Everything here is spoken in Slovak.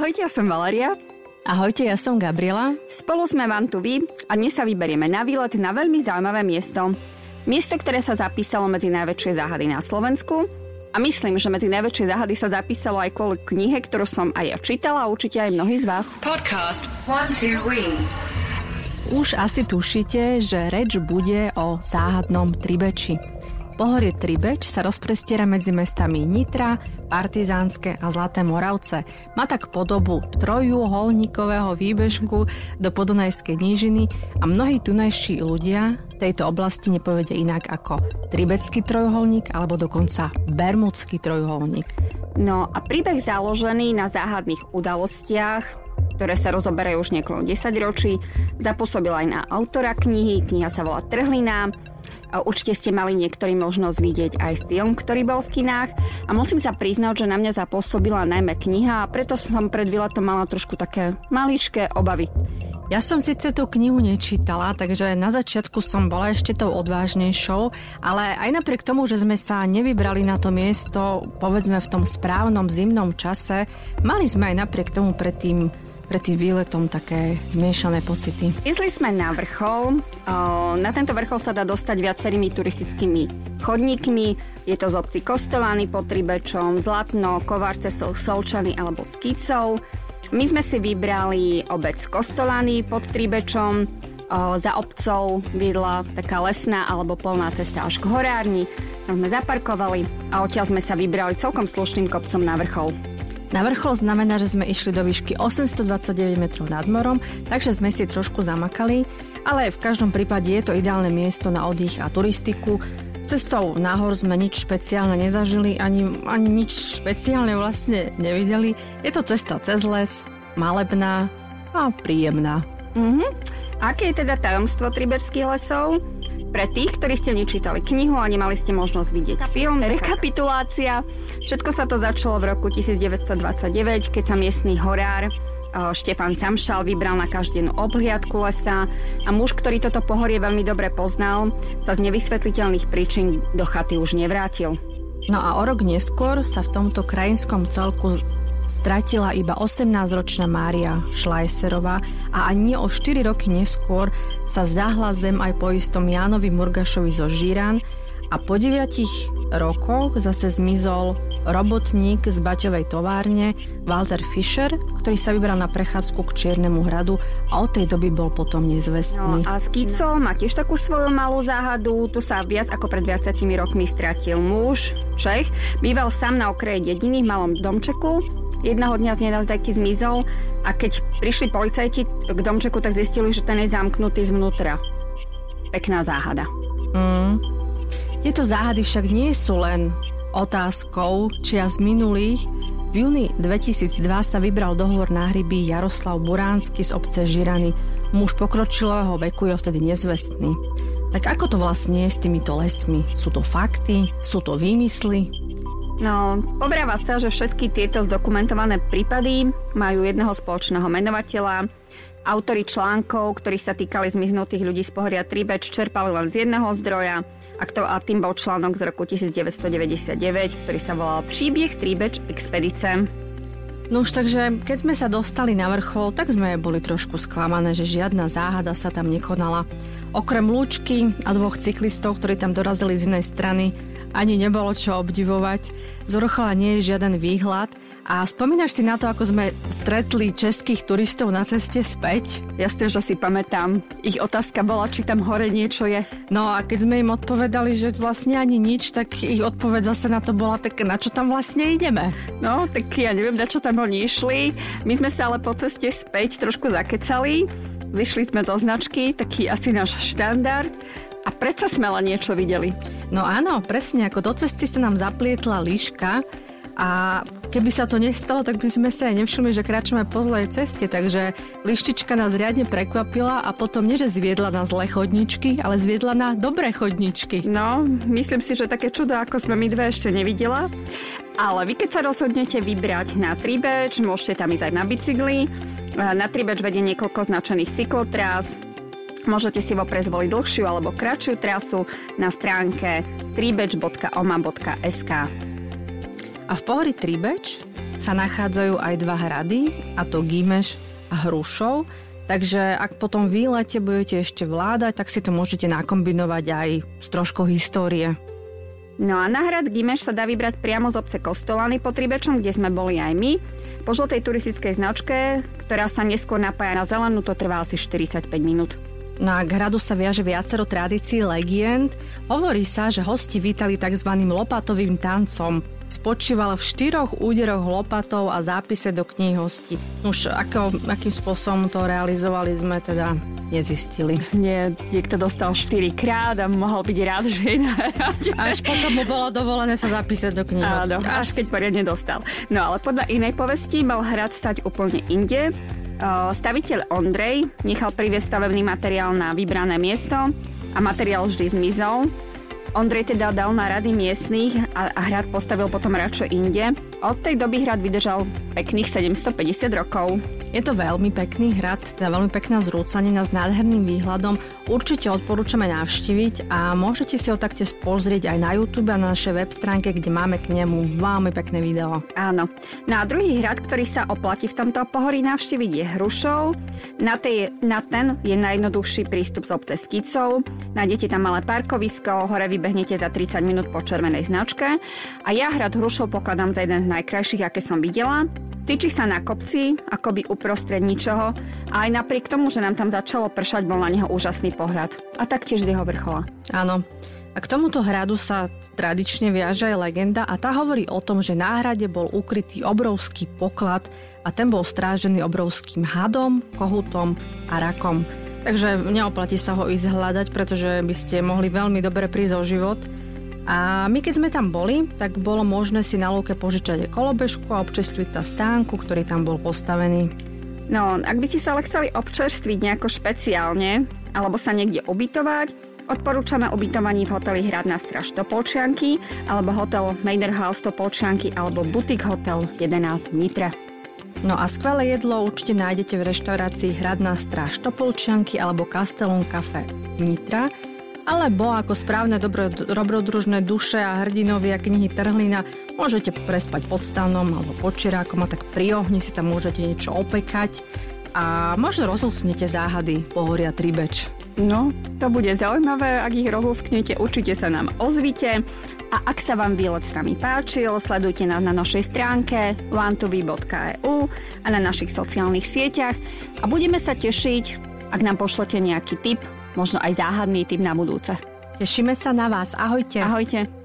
Ahojte, ja som Valeria. Ahojte, ja som Gabriela. Spolu sme vám tu vy a dnes sa vyberieme na výlet na veľmi zaujímavé miesto. Miesto, ktoré sa zapísalo medzi najväčšie záhady na Slovensku. A myslím, že medzi najväčšie záhady sa zapísalo aj kvôli knihe, ktorú som aj ja čítala a určite aj mnohí z vás. Podcast One, two, Už asi tušíte, že reč bude o záhadnom Tribeči. Pohorie Tribeč sa rozprestiera medzi mestami Nitra, Partizánske a Zlaté Moravce. Má tak podobu trojuholníkového výbežku do Podunajskej nížiny a mnohí tunajší ľudia tejto oblasti nepovedia inak ako Tribecký trojuholník alebo dokonca Bermudský trojuholník. No a príbeh založený na záhadných udalostiach, ktoré sa rozoberajú už niekoľko 10 ročí, zapôsobil aj na autora knihy. Kniha sa volá Trhlina Určite ste mali niektorí možnosť vidieť aj film, ktorý bol v kinách a musím sa priznať, že na mňa zapôsobila najmä kniha a preto som pred výletom mala trošku také maličké obavy. Ja som síce tú knihu nečítala, takže na začiatku som bola ešte tou odvážnejšou, ale aj napriek tomu, že sme sa nevybrali na to miesto, povedzme v tom správnom zimnom čase, mali sme aj napriek tomu predtým pred tým výletom také zmiešané pocity. Išli sme na vrchol. Na tento vrchol sa dá dostať viacerými turistickými chodníkmi. Je to z obci Kostolany pod Tribečom, Zlatno, Kovarce, Solčany alebo Skicov. My sme si vybrali obec Kostolany pod Tribečom. Za obcov viedla taká lesná alebo polná cesta až k horárni. Tam sme zaparkovali a odtiaľ sme sa vybrali celkom slušným kopcom na vrchol. Na vrchol znamená, že sme išli do výšky 829 metrov nad morom, takže sme si trošku zamakali, ale v každom prípade je to ideálne miesto na oddych a turistiku. Cestou nahor sme nič špeciálne nezažili, ani, ani nič špeciálne vlastne nevideli. Je to cesta cez les, malebná a príjemná. Mm-hmm. Aké je teda tajomstvo Triberských lesov? Pre tých, ktorí ste nečítali knihu a nemali ste možnosť vidieť film, rekapitulácia. Všetko sa to začalo v roku 1929, keď sa miestny horár Štefan Samšal vybral na každú obhliadku lesa a muž, ktorý toto pohorie veľmi dobre poznal, sa z nevysvetliteľných príčin do chaty už nevrátil. No a o rok neskôr sa v tomto krajinskom celku stratila iba 18-ročná Mária Šlajserová a ani o 4 roky neskôr sa zdáhla zem aj po istom Jánovi Murgašovi zo Žíran a po 9 rokoch zase zmizol robotník z Baťovej továrne Walter Fischer, ktorý sa vybral na prechádzku k Čiernemu hradu a od tej doby bol potom nezvestný. No a Skico má tiež takú svoju malú záhadu. Tu sa viac ako pred 20 rokmi stratil muž, Čech. Býval sám na okraji dediny v malom domčeku Jedného dňa z nenazdajky zmizol a keď prišli policajti k domčeku, tak zistili, že ten je zamknutý zvnútra. Pekná záhada. Mm. Tieto záhady však nie sú len otázkou čia z minulých. V júni 2002 sa vybral dohovor na hryby Jaroslav Buránsky z obce Žirany. Muž pokročilého veku je vtedy nezvestný. Tak ako to vlastne je s týmito lesmi? Sú to fakty? Sú to výmysly? No, obráva sa, že všetky tieto zdokumentované prípady majú jedného spoločného menovateľa. Autori článkov, ktorí sa týkali zmiznutých ľudí z pohoria Tribeč, čerpali len z jedného zdroja a, to, a tým bol článok z roku 1999, ktorý sa volal Príbieh Tribeč expedice. No už takže, keď sme sa dostali na vrchol, tak sme boli trošku sklamané, že žiadna záhada sa tam nekonala. Okrem lúčky a dvoch cyklistov, ktorí tam dorazili z inej strany, ani nebolo čo obdivovať. Z vrchola nie je žiaden výhľad. A spomínaš si na to, ako sme stretli českých turistov na ceste späť? Jasne, že si pamätám. Ich otázka bola, či tam hore niečo je. No a keď sme im odpovedali, že vlastne ani nič, tak ich odpoveď zase na to bola, tak na čo tam vlastne ideme? No, tak ja neviem, na čo tam oni išli. My sme sa ale po ceste späť trošku zakecali. Vyšli sme zo značky, taký asi náš štandard. A predsa sme len niečo videli. No áno, presne, ako do cesty sa nám zaplietla líška a keby sa to nestalo, tak by sme sa aj nevšimli, že kráčame po zlej ceste, takže lištička nás riadne prekvapila a potom nie, že zviedla na zlé chodničky, ale zviedla na dobré chodničky. No, myslím si, že také čudo, ako sme my dve ešte nevidela. Ale vy keď sa rozhodnete vybrať na Tribeč, môžete tam ísť aj na bicykli. Na Tribeč vedie niekoľko značených cyklotrás, Môžete si vopred zvoliť dlhšiu alebo kratšiu trasu na stránke tribeč.oma.sk. A v pohori Tribeč sa nachádzajú aj dva hrady, a to Gimeš a Hrušov. Takže ak po tom výlete budete ešte vládať, tak si to môžete nakombinovať aj s troškou histórie. No a na hrad Gimeš sa dá vybrať priamo z obce Kostolany pod Tribečom, kde sme boli aj my. Po žltej turistickej značke, ktorá sa neskôr napája na zelenú, to trvá asi 45 minút. No a k hradu sa viaže viacero tradícií legend. Hovorí sa, že hosti vítali tzv. lopatovým tancom. Spočíval v štyroch úderoch lopatov a zápise do kníh hostí. Už ako, akým spôsobom to realizovali sme teda nezistili. Nie, niekto dostal 4 krát a mohol byť rád, že je na rade. Až potom mu bolo dovolené sa zapísať do knihy. Áno, až keď poriadne dostal. No ale podľa inej povesti mal hrad stať úplne inde. Staviteľ Ondrej nechal priviesť stavebný materiál na vybrané miesto a materiál vždy zmizol. Ondrej teda dal na rady miestných a, a hrad postavil potom radšo inde. Od tej doby hrad vydržal pekných 750 rokov. Je to veľmi pekný hrad, teda veľmi pekná zrúcanina s nádherným výhľadom. Určite odporúčame navštíviť a môžete si ho taktiež pozrieť aj na YouTube a na našej web stránke, kde máme k nemu veľmi pekné video. Áno. No a druhý hrad, ktorý sa oplatí v tomto pohorí navštíviť je Hrušov. Na, tej, na ten je najjednoduchší prístup z obce Skicov. Nájdete tam malé parkovisko, hore vybehnete za 30 minút po červenej značke. A ja hrad Hrušov pokladám za jeden z najkrajších, aké som videla. Tyčí sa na kopci, akoby uprostred ničoho a aj napriek tomu, že nám tam začalo pršať, bol na neho úžasný pohľad. A taktiež z jeho vrchola. Áno. A k tomuto hradu sa tradične viaže aj legenda a tá hovorí o tom, že na hrade bol ukrytý obrovský poklad a ten bol strážený obrovským hadom, kohutom a rakom. Takže neoplatí sa ho ísť hľadať, pretože by ste mohli veľmi dobre prísť o život a my keď sme tam boli, tak bolo možné si na lúke požičať aj kolobežku a občerstviť sa stánku, ktorý tam bol postavený. No, ak by ste sa ale chceli občerstviť nejako špeciálne, alebo sa niekde ubytovať, odporúčame ubytovanie v hoteli Hradná straž Topolčianky, alebo hotel Meider House Topolčianky, alebo Butik Hotel 11 v. No a skvelé jedlo určite nájdete v reštaurácii Hradná stráž Topolčianky alebo Castellum Cafe Nitra, alebo ako správne dobro, dobrodružné duše a hrdinovia knihy Trhlina môžete prespať pod stanom alebo pod čirákom a tak pri ohni si tam môžete niečo opekať a možno rozlúcnete záhady pohoria Tribeč. No, to bude zaujímavé, ak ich rozlusknete, určite sa nám ozvite. A ak sa vám výlet s nami páčil, sledujte nás na našej stránke wantovy.eu a na našich sociálnych sieťach a budeme sa tešiť, ak nám pošlete nejaký tip možno aj záhadný tým na budúce. Tešíme sa na vás. Ahojte. Ahojte.